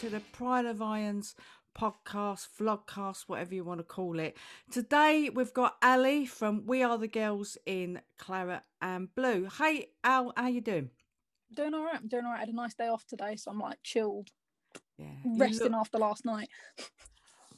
to the Pride of Irons podcast, vlogcast, whatever you want to call it. Today we've got Ali from We Are the Girls in Claret and Blue. Hey Al, how you doing? Doing all right. I'm doing all right. I had a nice day off today, so I'm like chilled, Yeah. resting after last night.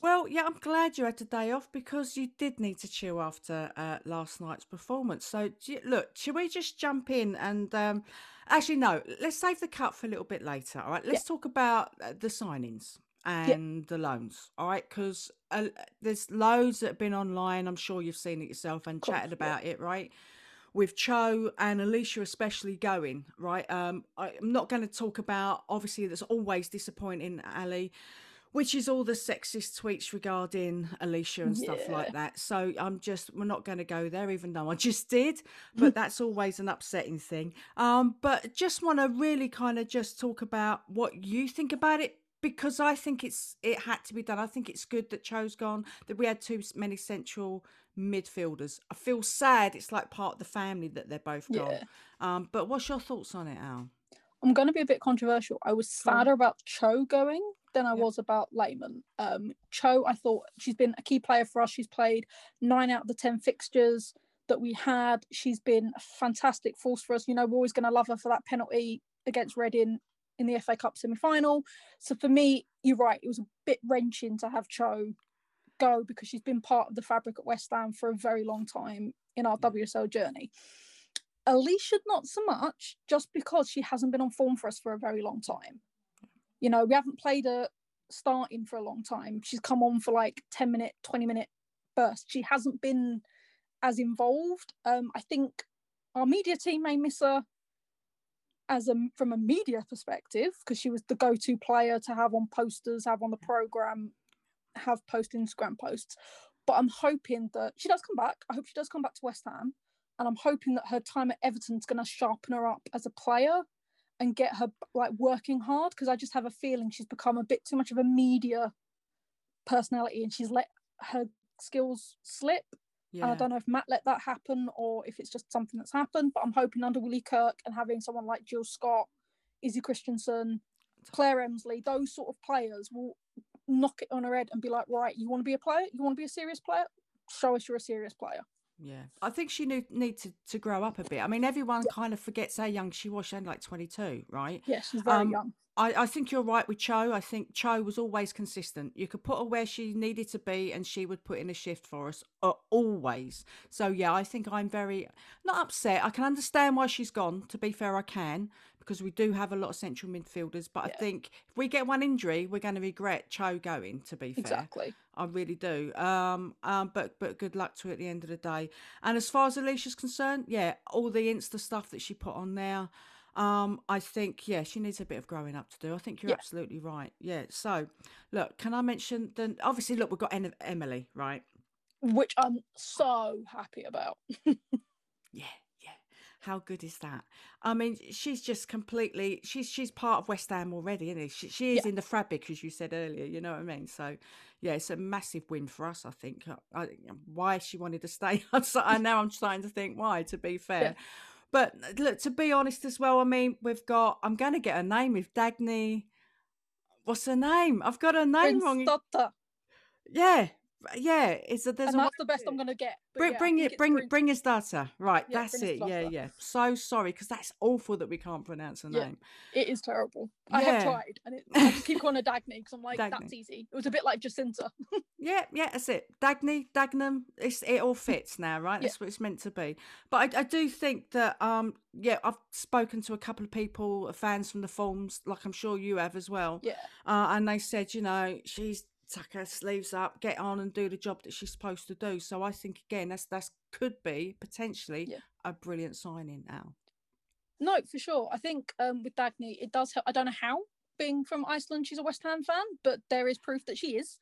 Well, yeah, I'm glad you had a day off because you did need to chill after uh, last night's performance. So, do you- look, should we just jump in and um, actually, no, let's save the cut for a little bit later. All right, let's talk about uh, the signings and the loans. All right, because uh, there's loads that have been online. I'm sure you've seen it yourself and course, chatted yeah. about it, right? With Cho and Alicia especially going, right? Um, I- I'm not going to talk about, obviously, that's always disappointing, Ali which is all the sexist tweets regarding Alicia and stuff Yeah. like that. So I'm just we're not going to go there, even though I just did. But that's always an upsetting thing. Um, but just want to really kind of just talk about what you think about it because I think it's it had to be done. I think it's good that Cho's gone. That we had too many central midfielders. I feel sad. It's like part of the family that they're both gone. Yeah. Um, but what's your thoughts on it, Al? I'm going to be a bit controversial. I was sadder about Cho going than I Yeah. was about Lehmann. Um, Cho, I thought she's been a key player for us. She's played nine out of the 10 fixtures that we had. She's been a fantastic force for us. You know, we're always going to love her for that penalty against Reading in the FA Cup semi final. So for me, you're right. It was a bit wrenching to have Cho go because she's been part of the fabric at West Ham for a very long time in our WSL journey. Alicia, not so much, just because she hasn't been on form for us for a very long time. You know, we haven't played her starting for a long time. She's come on for like 10 minute, 20 minute bursts. She hasn't been as involved. Um, I think our media team may miss her as a from a media perspective because she was the go-to player to have on posters, have on the program, have post Instagram posts. But I'm hoping that she does come back. I hope she does come back to West Ham, and I'm hoping that her time at Everton's going to sharpen her up as a player and get her like working hard because I just have a feeling she's become a bit too much of a media personality and she's let her skills slip. Yeah. And I don't know if Matt let that happen or if it's just something that's happened, but I'm hoping under Willie Kirk and having someone like Jill Scott, Izzy Christiansen, Claire Emslie, those sort of players will knock it on her head and be like, right, you want to be a player? You want to be a serious player? Show us you're a serious player. Yeah, I think she need need to, to grow up a bit. I mean, everyone kind of forgets how young she was. She only like twenty two, right? Yeah, she's very Um, young. I, I think you're right with Cho. I think Cho was always consistent. You could put her where she needed to be, and she would put in a shift for us uh, always. So yeah, I think I'm very not upset. I can understand why she's gone. To be fair, I can because we do have a lot of central midfielders. But I think if we get one injury, we're going to regret Cho going. To be fair, Exactly. I really do. Um, um, but but good luck to her at the end of the day. And as far as Alicia's concerned, yeah, all the Insta stuff that she put on there, um, I think yeah, she needs a bit of growing up to do. I think you're Yeah. absolutely right. Yeah. So, look, can I mention the obviously look, we've got Emily, right? Which I'm so happy about. Yeah, yeah. How good is that? I mean, she's just completely she's she's part of West Ham already, isn't she? She, she is Yeah. in the fabric, as you said earlier. You know what I mean? So, yeah, it's a massive win for us. I think. I, I, why she wanted to stay, I'm so- I know I'm starting to think why. To be fair, but look, to be honest as well, I mean, we've got. I'm going to get her name with Dagny. What's her name? I've got her name Prince wrong. Dotta. Yeah, yeah. Is that there's And a that's the best. I'm going to get. Bring, yeah, bring it, it's bring, Prince- bring his data. Right, Yeah, that's it. Yeah, yeah. So sorry because that's awful that we can't pronounce her Yeah. name. It is terrible. I have tried, and it, I just keep calling her Dagny because I'm like, Dagny. that's easy. It was a bit like Jacynta. Yeah, yeah, that's it. Dagny, Dagnam. It's it all fits now, right? That's what it's meant to be. But I, I do think that, um, yeah, I've spoken to a couple of people, fans from the forums, like I'm sure you have as well. Yeah, Uh, and they said, you know, she's tuck her sleeves up, get on and do the job that she's supposed to do. So I think again, that's that's could be potentially Yeah. a brilliant signing now. no, for sure. I think um, with Dagny, it does help. I don't know how, being from Iceland, she's a West Ham fan, but there is proof that she is.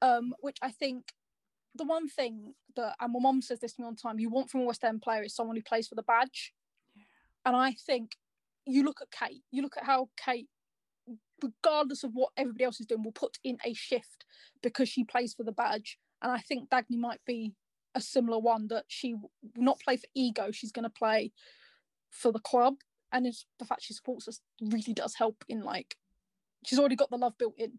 Um, which I think the one thing that, and my mom says this to me all the time, you want from a West Ham player is someone who plays for the badge. And I think you look at Kate, you look at how Kate, regardless of what everybody else is doing, will put in a shift because she plays for the badge. And I think Dagny might be a similar one that she will not play for ego, she's going to play for the club. And it's the fact she supports us really does help in like she's already got the love built in.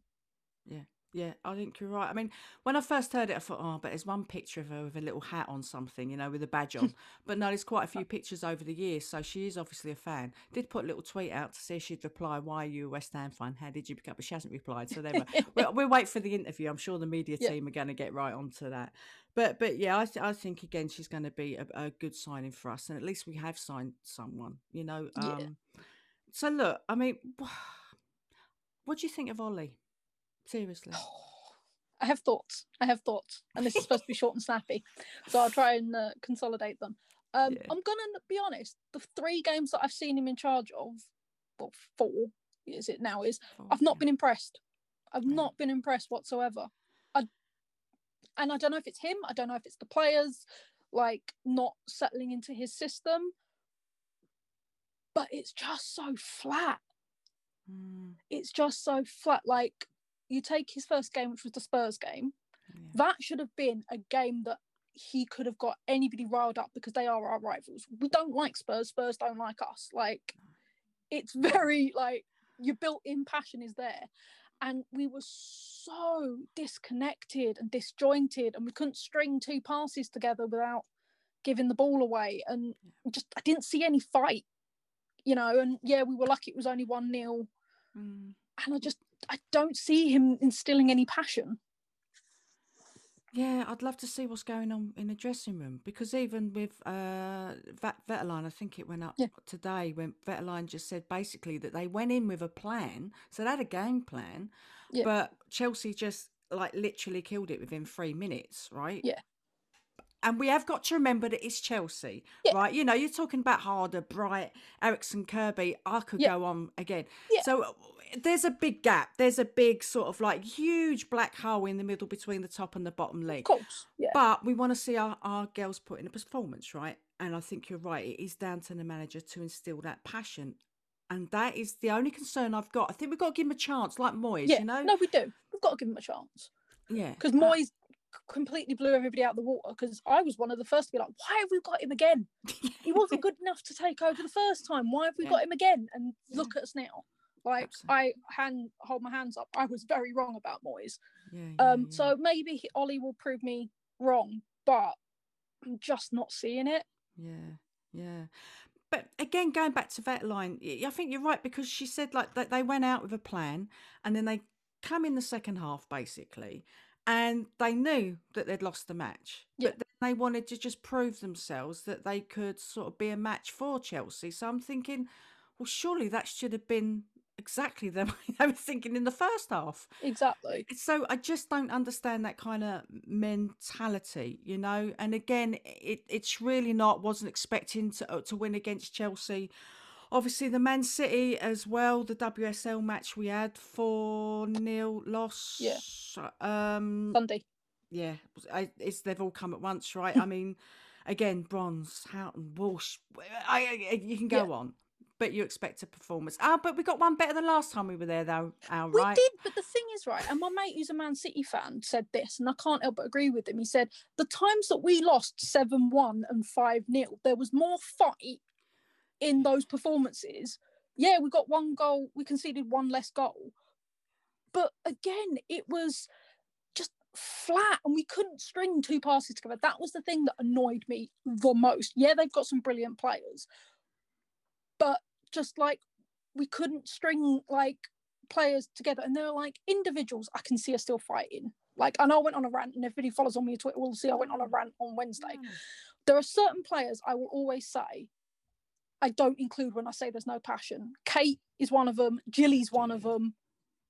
Yeah, yeah, I think you're right. I mean, when I first heard it, I thought, oh, but there's one picture of her with a little hat on something, you know, with a badge on. but no, there's quite a few pictures over the years, so she is obviously a fan. Did put a little tweet out to see if she'd reply, why are you a West Ham fan? How did you become? But she hasn't replied, so there. we'll, we'll wait for the interview. I'm sure the media Yeah. team are going to get right onto that. But but yeah, I, th- I think again she's going to be a, a good signing for us, and at least we have signed someone, you know. Yeah. Um, So look, I mean, what do you think of Olli? Seriously. I have thoughts. I have thoughts, and this is supposed to be short and snappy, so I'll try and uh, consolidate them. Um, Yeah. I'm gonna be honest. The three games that I've seen him in charge of, well, four is it now is I've not been impressed. I've Yeah. not been impressed whatsoever. I, and I don't know if it's him. I don't know if it's the players, like not settling into his system. But it's just so flat. Mm, It's just so flat. Like you take his first game, which was the Spurs game. yeah. That should have been a game that he could have got anybody riled up because they are our rivals. We don't like Spurs. Spurs don't like us. Like it's very like your built-in passion is there. And we were so disconnected and disjointed, and we couldn't string two passes together without giving the ball away. And just I didn't see any fight, you know. And yeah, we were lucky it was only one 0 Mm. and I just I don't see him instilling any passion. Yeah, I'd love to see what's going on in the dressing room because even with uh, Vet- I think it went up Yeah. today when Vetterlein just said basically that they went in with a plan, so they had a game plan, Yeah. but Chelsea just like literally killed it within three minutes, right? Yeah. And we have got to remember that it's Chelsea, Yeah. right? You know, you're talking about Harder, Bright, Eriksson, Kirby. I could go on again. Yeah. So there's a big gap. There's a big sort of like huge black hole in the middle between the top and the bottom league. Of course, yeah, But we want to see our, our girls put in a performance, right? And I think you're right. It is down to the manager to instill that passion. And that is the only concern I've got. I think we've got to give him a chance, like Moyes, yeah. you know? No, we do. We've got to give him a chance yeah. because Uh, Moyes completely blew everybody out of the water. Because I was one of the first to be like, "Why have we got him again? He wasn't good enough to take over the first time. Why have we Yeah. got him again?" And look at us now. Like Absolutely. I hand hold my hands up. I was very wrong about Moyes. yeah, yeah, Um, yeah. so maybe he- Olli will prove me wrong, but I'm just not seeing it. Yeah, yeah. But again, going back to Vetline, I think you're right because she said like that they went out with a plan and then they come in the second half basically and they knew that they'd lost the match. Yeah. But then they wanted to just prove themselves that they could sort of be a match for Chelsea. So I'm thinking, well, surely that should have been exactly the I was thinking in the first half. Exactly. So I just don't understand that kind of mentality, you know. And again, it it's really not. Wasn't expecting to uh, to win against Chelsea. Obviously, the Man City as well. The WSL match we had four nil loss. Yeah. Um. Sunday. Yeah. I, it's they've all come at once, right? I mean, again, Bronze, Houghton, Walsh. I, I you can go on. But you expect a performance. Ah, but we got one better than last time we were there, though. Al, We right? did, but the thing is, right, and my mate who's a Man City fan said this, and I can't help but agree with him. He said, the times that we lost 7 1 and 5 0, there was more fight in those performances. Yeah, we got one goal, we conceded one less goal. But again, it was just flat and we couldn't string two passes together. That was the thing that annoyed me the most. Yeah, they've got some brilliant players, but just like we couldn't string like players together and they're like individuals I can see are still fighting. Like I know I went on a rant and everybody follows on me on Twitter will see I went on a rant on Wednesday. Mm. There are certain players I will always say I don't include when I say there's no passion. Kate is one of them, Gilly's one of them.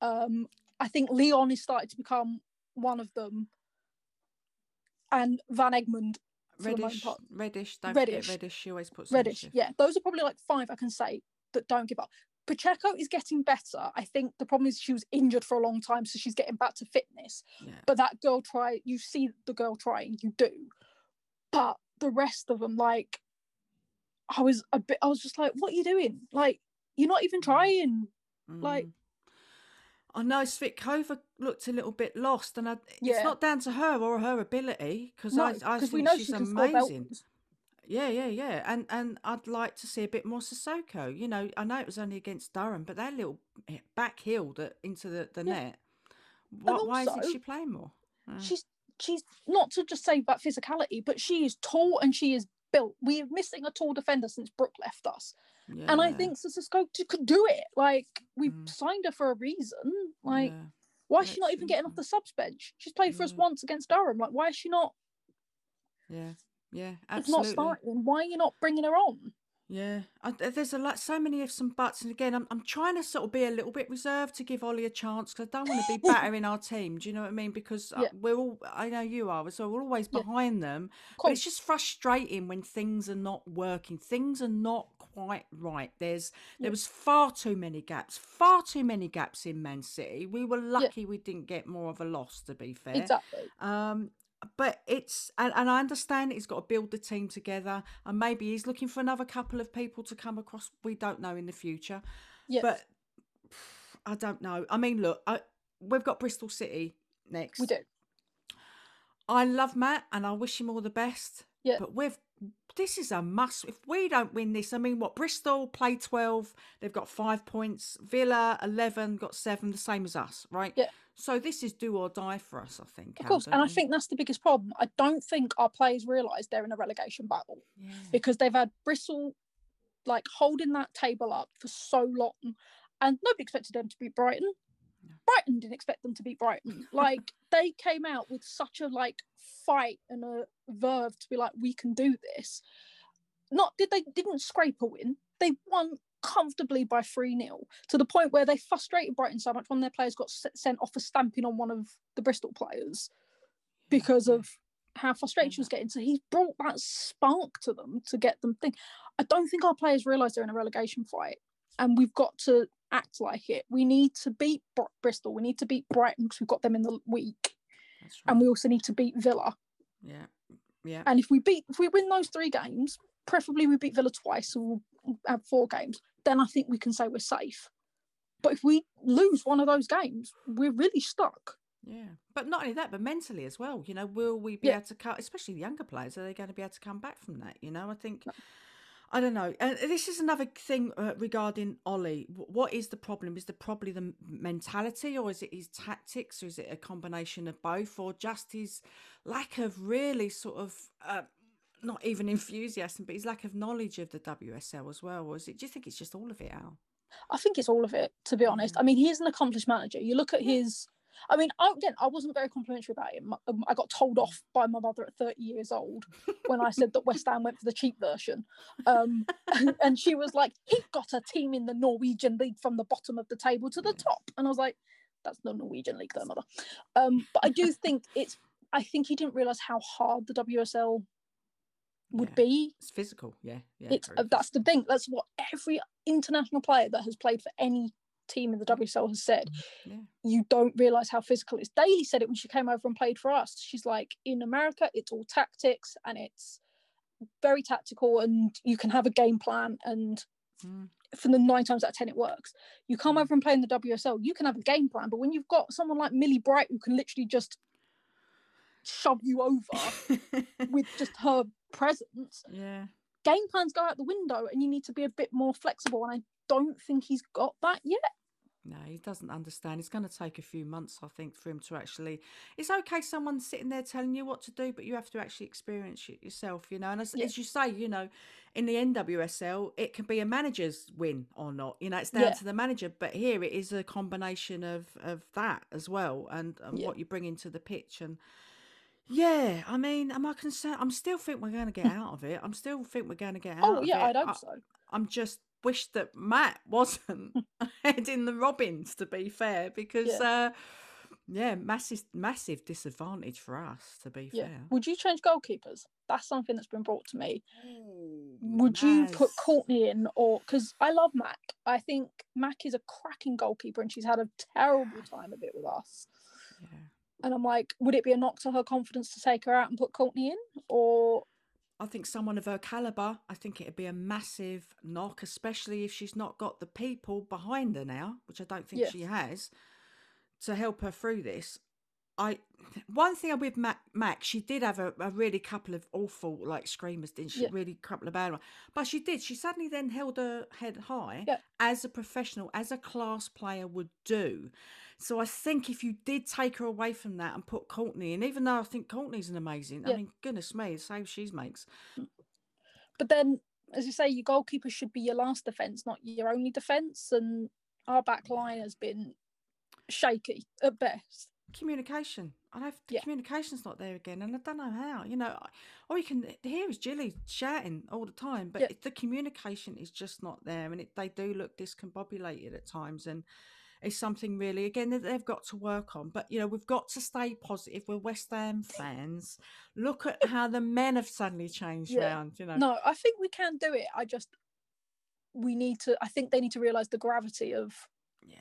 Um, I think Leon is starting to become one of them. And Van Egmond for the most Reddish. Reddish, don't Reddish. forget Reddish. She always puts Reddish, yeah, those are probably like five I can say that don't give up. Pacheco is getting better. I think the problem is she was injured for a long time, so she's getting back to fitness. yeah. But that girl try, you see the girl trying, you do. But the rest of them, like, I was a bit, I was just like, what are you doing? Like, you're not even trying. like- Mm. I know Svitkova looked a little bit lost, and I, Yeah. it's not down to her or her ability because No, I, I think we know she's she can score amazing. Yeah, yeah, yeah. And and I'd like to see a bit more Cissoko. You know, I know it was only against Durham, but that little eh, back heel that into the, the Yeah. net. What? Why isn't she playing more? Uh, she's she's not to just say about physicality, but she is tall and she is built. We are missing a tall defender since Brooke left us. And I think Cissoko could do it. Like we mm, signed her for a reason. Like yeah. why is she not even getting off the subs bench? She's played for us once against Durham. Like why is she not? yeah, yeah. If not Absolutely. starting, why are you not bringing her on? Yeah, I, there's a lot, so many ifs and buts, and again, I'm I'm trying to sort of be a little bit reserved to give Olli a chance because I don't want to be battering our team. Do you know what I mean? Because uh, Yeah, we're all, I know you are, so we're always yeah, behind them. But it's just frustrating when things are not working. Things are not quite right. There's there Yeah, was far too many gaps, far too many gaps in Man City. We were yeah, lucky we didn't get more of a loss, to be fair. exactly. Um, but it's and, and I understand he's got to build the team together, and maybe he's looking for another couple of people to come across. We don't know in the future, Yeah, but I don't know. I mean, look, I, we've got Bristol City next we do. I love Matt, and I wish him all the best. Yeah, But we've this is a must. If we don't win this, I mean, what Bristol play twelve, they've got five points. Villa eleven got seven, the same as us, right? yeah, So this is do or die for us, I think, of course. And I think that's the biggest problem. I don't think our players realise they're in a relegation battle Yeah. because they've had Bristol like holding that table up for so long, and nobody expected them to beat Brighton. No. Brighton didn't expect them to beat Brighton. Like they came out with such a like fight and a verve to be like, we can do this. Not did they didn't scrape a win. They won comfortably by 3 0 to the point where they frustrated Brighton so much one of their players got sent off for stamping on one of the Bristol players because of how frustrated she was getting. So he's brought that spark to them to get them think. I don't think our players realise they're in a relegation fight, and we've got to act like it. We need to beat Br- Bristol. We need to beat Brighton because we've got them in the week, That's and we also need to beat Villa. Yeah, yeah, And if we beat, if we win those three games, preferably we beat Villa twice, so we'll have four games. Then I think we can say we're safe. But if we lose one of those games, we're really stuck. yeah. But not only that, but mentally as well. You know, will we be Yeah, able to cut, especially the younger players? Are they going to be able to come back from that? You know, I think no, I don't know. And this is another thing uh, regarding Olli. What is the problem? Is the probably the mentality, or is it his tactics, or is it a combination of both, or just his lack of really sort of uh, not even enthusiasm, but his lack of knowledge of the WSL as well? Is it? Do you think it's just all of it, Al? I think it's all of it, to be honest. I mean, he is an accomplished manager. You look at his. I mean, I, again, I wasn't very complimentary about him. Um, I got told Mm. off by my mother at 30 years old when I said that West Ham went for the cheap version. Um, and she was like, he got a team in the Norwegian league from the bottom of the table to the top. And I was like, that's the Norwegian league, though, mother. Um, but I do think it's, I think he didn't realise how hard the WSL would yeah. be. It's physical. Yeah, yeah, It's uh, that's the thing. That's what every international player that has played for any team in the WSL has said. Yeah, You don't realise how physical it is. Daly said it when she came over and played for us. She's like, in America, it's all tactics and it's very tactical, and you can have a game plan, and mm, for the nine times out of ten, it works. You come mm. over and play in the WSL, you can have a game plan, but when you've got someone like Millie Bright who can literally just shove you over with just her presence, yeah. game plans go out the window and you need to be a bit more flexible. And I don't think he's got that yet. No, he doesn't understand. It's going to take a few months, I think, for him to actually. It's okay, someone sitting there telling you what to do, but you have to actually experience it yourself, you know. And as, Yeah. as you say, you know, in the NWSL, it can be a manager's win or not. You know, it's down Yeah. to the manager. But here, it is a combination of of that as well, and, and Yeah. what you bring into the pitch. And yeah, I mean, am I concerned? I'm still think we're going to get out of it. I'm still think we're going to get out of it. Oh of yeah, it. I'd hope I, so. I'm just wish that Matt wasn't heading the Robins, to be fair, because Yeah. uh, yeah, massive, massive disadvantage for us, to be Yeah. fair. Would you change goalkeepers? That's something that's been brought to me. Ooh, Would you put Courtney in, or because I love Mac? I think Mac is a cracking goalkeeper, and she's had a terrible time of it with us. And I'm like, would it be a knock to her confidence to take her out and put Courtney in, or I think someone of her caliber, I think it'd be a massive knock, especially if she's not got the people behind her now, which I don't think Yes. she has, to help her through this. I one thing with Mac, Mac she did have a, a really couple of awful like screamers, didn't she? Yeah. Really couple of bad ones. But she did. She suddenly then held her head high Yeah. as a professional, as a class player would do. So I think if you did take her away from that and put Courtney in, even though I think Courtney's an amazing, I mean, goodness me, the save she makes. Mm. But then, as you say, your goalkeeper should be your last defence, not your only defence. And our back line has been shaky at best. Communication. I know the Yeah. communication's not there again, and I don't know how. You know, all you can hear is Gilly shouting all the time, but Yeah. the communication is just not there, and it, they do look discombobulated at times, and it's something really again that they've got to work on. But you know, we've got to stay positive. We're West Ham fans. Look at how the men have suddenly changed Yeah. round. You know, No, I think we can do it. I just we need to. I think they need to realise the gravity of yeah,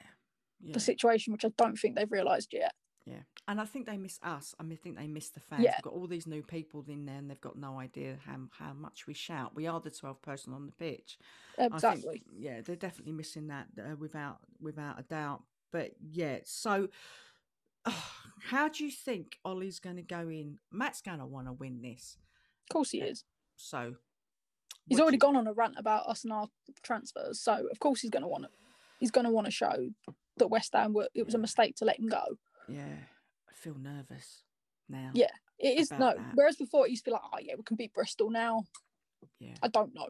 yeah. the situation, which I don't think they've realised yet. Yeah, and I think they miss us. I mean, I think they miss the fans. Yeah. We've got all these new people in there, and they've got no idea how how much we shout. We are the twelfth person on the pitch. I think, Exactly. yeah, they're definitely missing that uh, without without a doubt. But yeah, so how do you think Olli's going to go in? Matt's going to want to win this. Of course he Yeah. is. So He's already you- gone on a rant about us and our transfers, so of course he's going to want to. He's going to want to show that West Ham were it was a mistake to let him go. Yeah, I feel nervous now. Yeah. It is no. that. Whereas before it used to be like, oh yeah, we can beat Bristol now. yeah. I don't know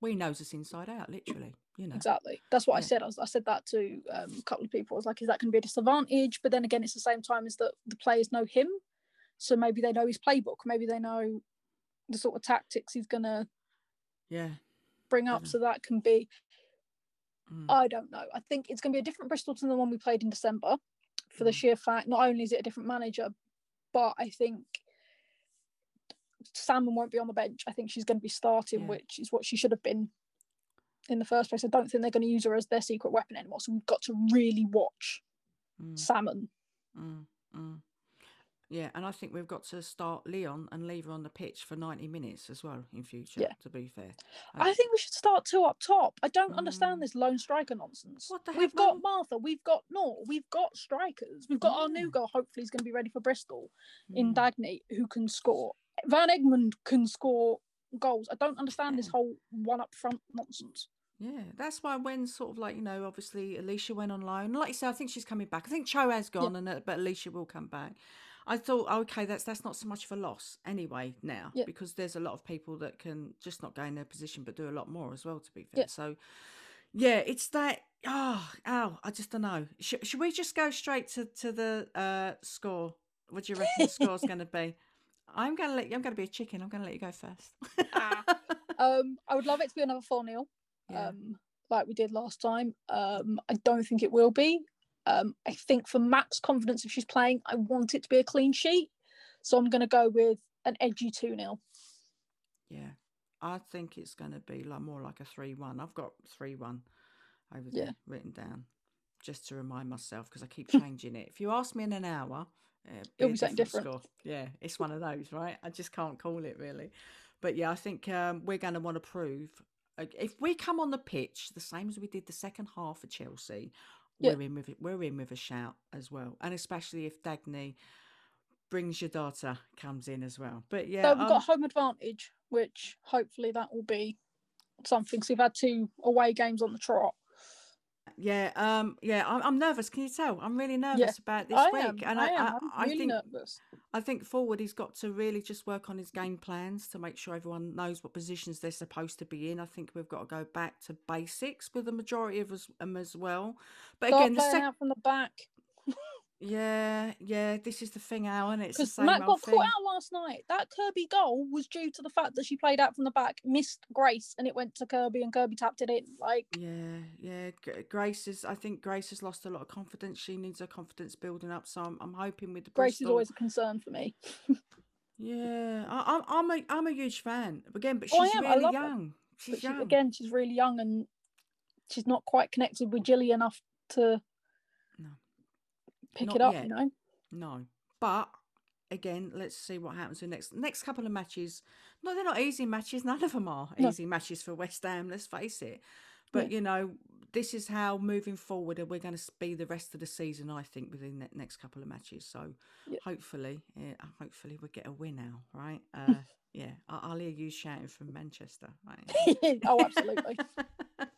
We knows us inside out, literally. You know. exactly. That's what I said. I, was, I said that to um, a couple of people. I was like, is that going to be a disadvantage? But then again, it's the same time as that the players know him, so maybe they know his playbook. Maybe they know the sort of tactics he's going to Yeah. bring up. So that can be. Mm. I don't know. I think it's going to be a different Bristol to the one we played in December, for the Mm. sheer fact not only is it a different manager, but I think Salmon won't be on the bench. I think she's going to be starting, Yeah. which is what she should have been in the first place. I don't think they're going to use her as their secret weapon anymore. So we've got to really watch Mm. Salmon. Mm, mm. Yeah, and I think we've got to start Leon and leave her on the pitch for 90 minutes as well in future, Yeah. to be fair. I think we should start two up top. I don't Mm. understand this lone striker nonsense. What the We've got? Martha, we've got Nor, we've got strikers. We've got our new girl, hopefully, he's going to be ready for Bristol. in Mm. Dagny who can score. Van Egmond can score goals. I don't understand this whole one up front nonsense. Yeah, that's why when sort of like, you know, obviously Alicia went on loan. Like you said, I think she's coming back. I think Cho has gone, and uh, but Alicia will come back. I thought, okay, that's that's not so much of a loss anyway now Yeah. because there's a lot of people that can just not go in their position but do a lot more as well. To be fair, Yeah. so yeah, it's that. Oh, ow! I just don't know. Should, should we just go straight to to the uh, score? What do you reckon the score's going to be? I'm going to let you. I'm going to be a chicken. I'm going to let you go first. Ah. Um, I would love it to be another 4 0, yeah. um, like we did last time. Um, I don't think it will be. Um, I think for Max confidence, if she's playing, I want it to be a clean sheet. So I'm going to go with an edgy 2 0. Yeah, I think it's going to be like more like a three-one. I've got three-one over Yeah. there written down just to remind myself because I keep changing it. If you ask me in an hour, uh, It'll be something different. Score. Yeah, it's one of those, right? I just can't call it really. But yeah, I think um, we're going to want to prove uh, if we come on the pitch the same as we did the second half for Chelsea. Yeah. We're in with it. We're in with a shout as well, and especially if Dagny brings your daughter comes in as well. But yeah, so we've um, got home advantage, which hopefully that will be something. So we've had two away games on the trot. Yeah, um, yeah, I'm, I'm nervous. Can you tell? I'm really nervous about this I week, am. and I, I, am. I, I'm I really think nervous. I think forward he's got to really just work on his game plans to make sure everyone knows what positions they're supposed to be in. I think we've got to go back to basics with the majority of us um, as well. But Start again, the sec- out from the back. yeah, yeah, this is the thing, Alan. It's the Because same Matt got thing. caught out last night. That Kirby goal was due to the fact that she played out from the back, missed Grace, and it went to Kirby, and Kirby tapped it in. Like, Yeah, yeah. Grace is. I think Grace has lost a lot of confidence. She needs her confidence building up. So I'm, I'm hoping with the Grace is always a concern for me. Yeah, I, I'm. I'm a. I'm a huge fan. Again, but Oh, she's I really young. She's But she, young. again, she's really young and she's not quite connected with Gilly enough to. Pick Not it up, yet. you know? No, but again, let's see what happens in the next next couple of matches. No, they're not easy matches. None of them are No. easy matches for West Ham. Let's face it. But you know, this is how moving forward and we're going to be the rest of the season. I think within the next couple of matches. So Yeah. hopefully, yeah, hopefully we get a win now, right? Uh, yeah, I- I'll hear you shouting from Manchester. Right? oh, absolutely.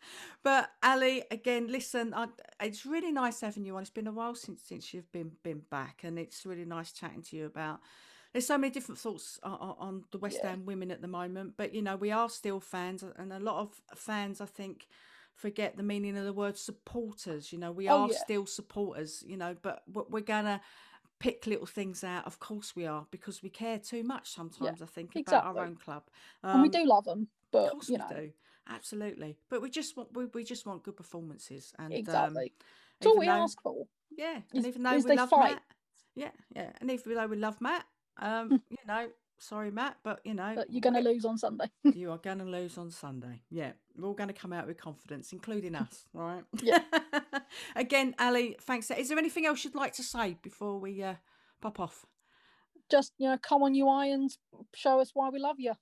but Ali, again, listen, I, it's really nice having you on. It's been a while since since you've been been back, and it's really nice chatting to you about. There's so many different thoughts on, on the West Yeah. Ham women at the moment, but you know we are still fans, and a lot of fans, I think, forget the meaning of the word supporters. You know, we Oh, are yeah. still supporters. You know, but we- we're gonna pick little things out. Of course, we are because we care too much sometimes. I think about our own club. and we Um, do love them, of but course you we know, do. Absolutely. But we just want we, we just want good performances and um, exactly. It's all we though, ask for. yeah, is- and even though is we love fight. Matt, yeah, yeah, and even though we love Matt, um, you know, sorry Matt, but you know, But you're going to lose on Sunday. you are going to lose on Sunday. Yeah, we're all going to come out with confidence, including us, right? Yeah. Again, Ali, thanks. Is there anything else you'd like to say before we uh, pop off? Just you know, come on, you irons, show us why we love you.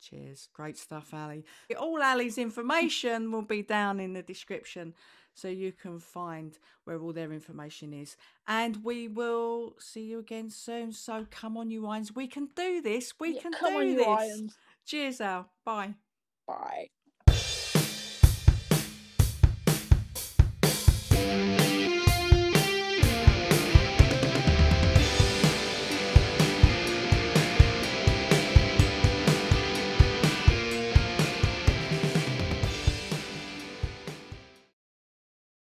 Cheers. Great stuff, Ali. All Ali's information will be down in the description so you can find where all their information is. And we will see you again soon. So come on, you irons. We can do this. We Yeah, can come do on, this. irons. Cheers, Al. Bye. Bye.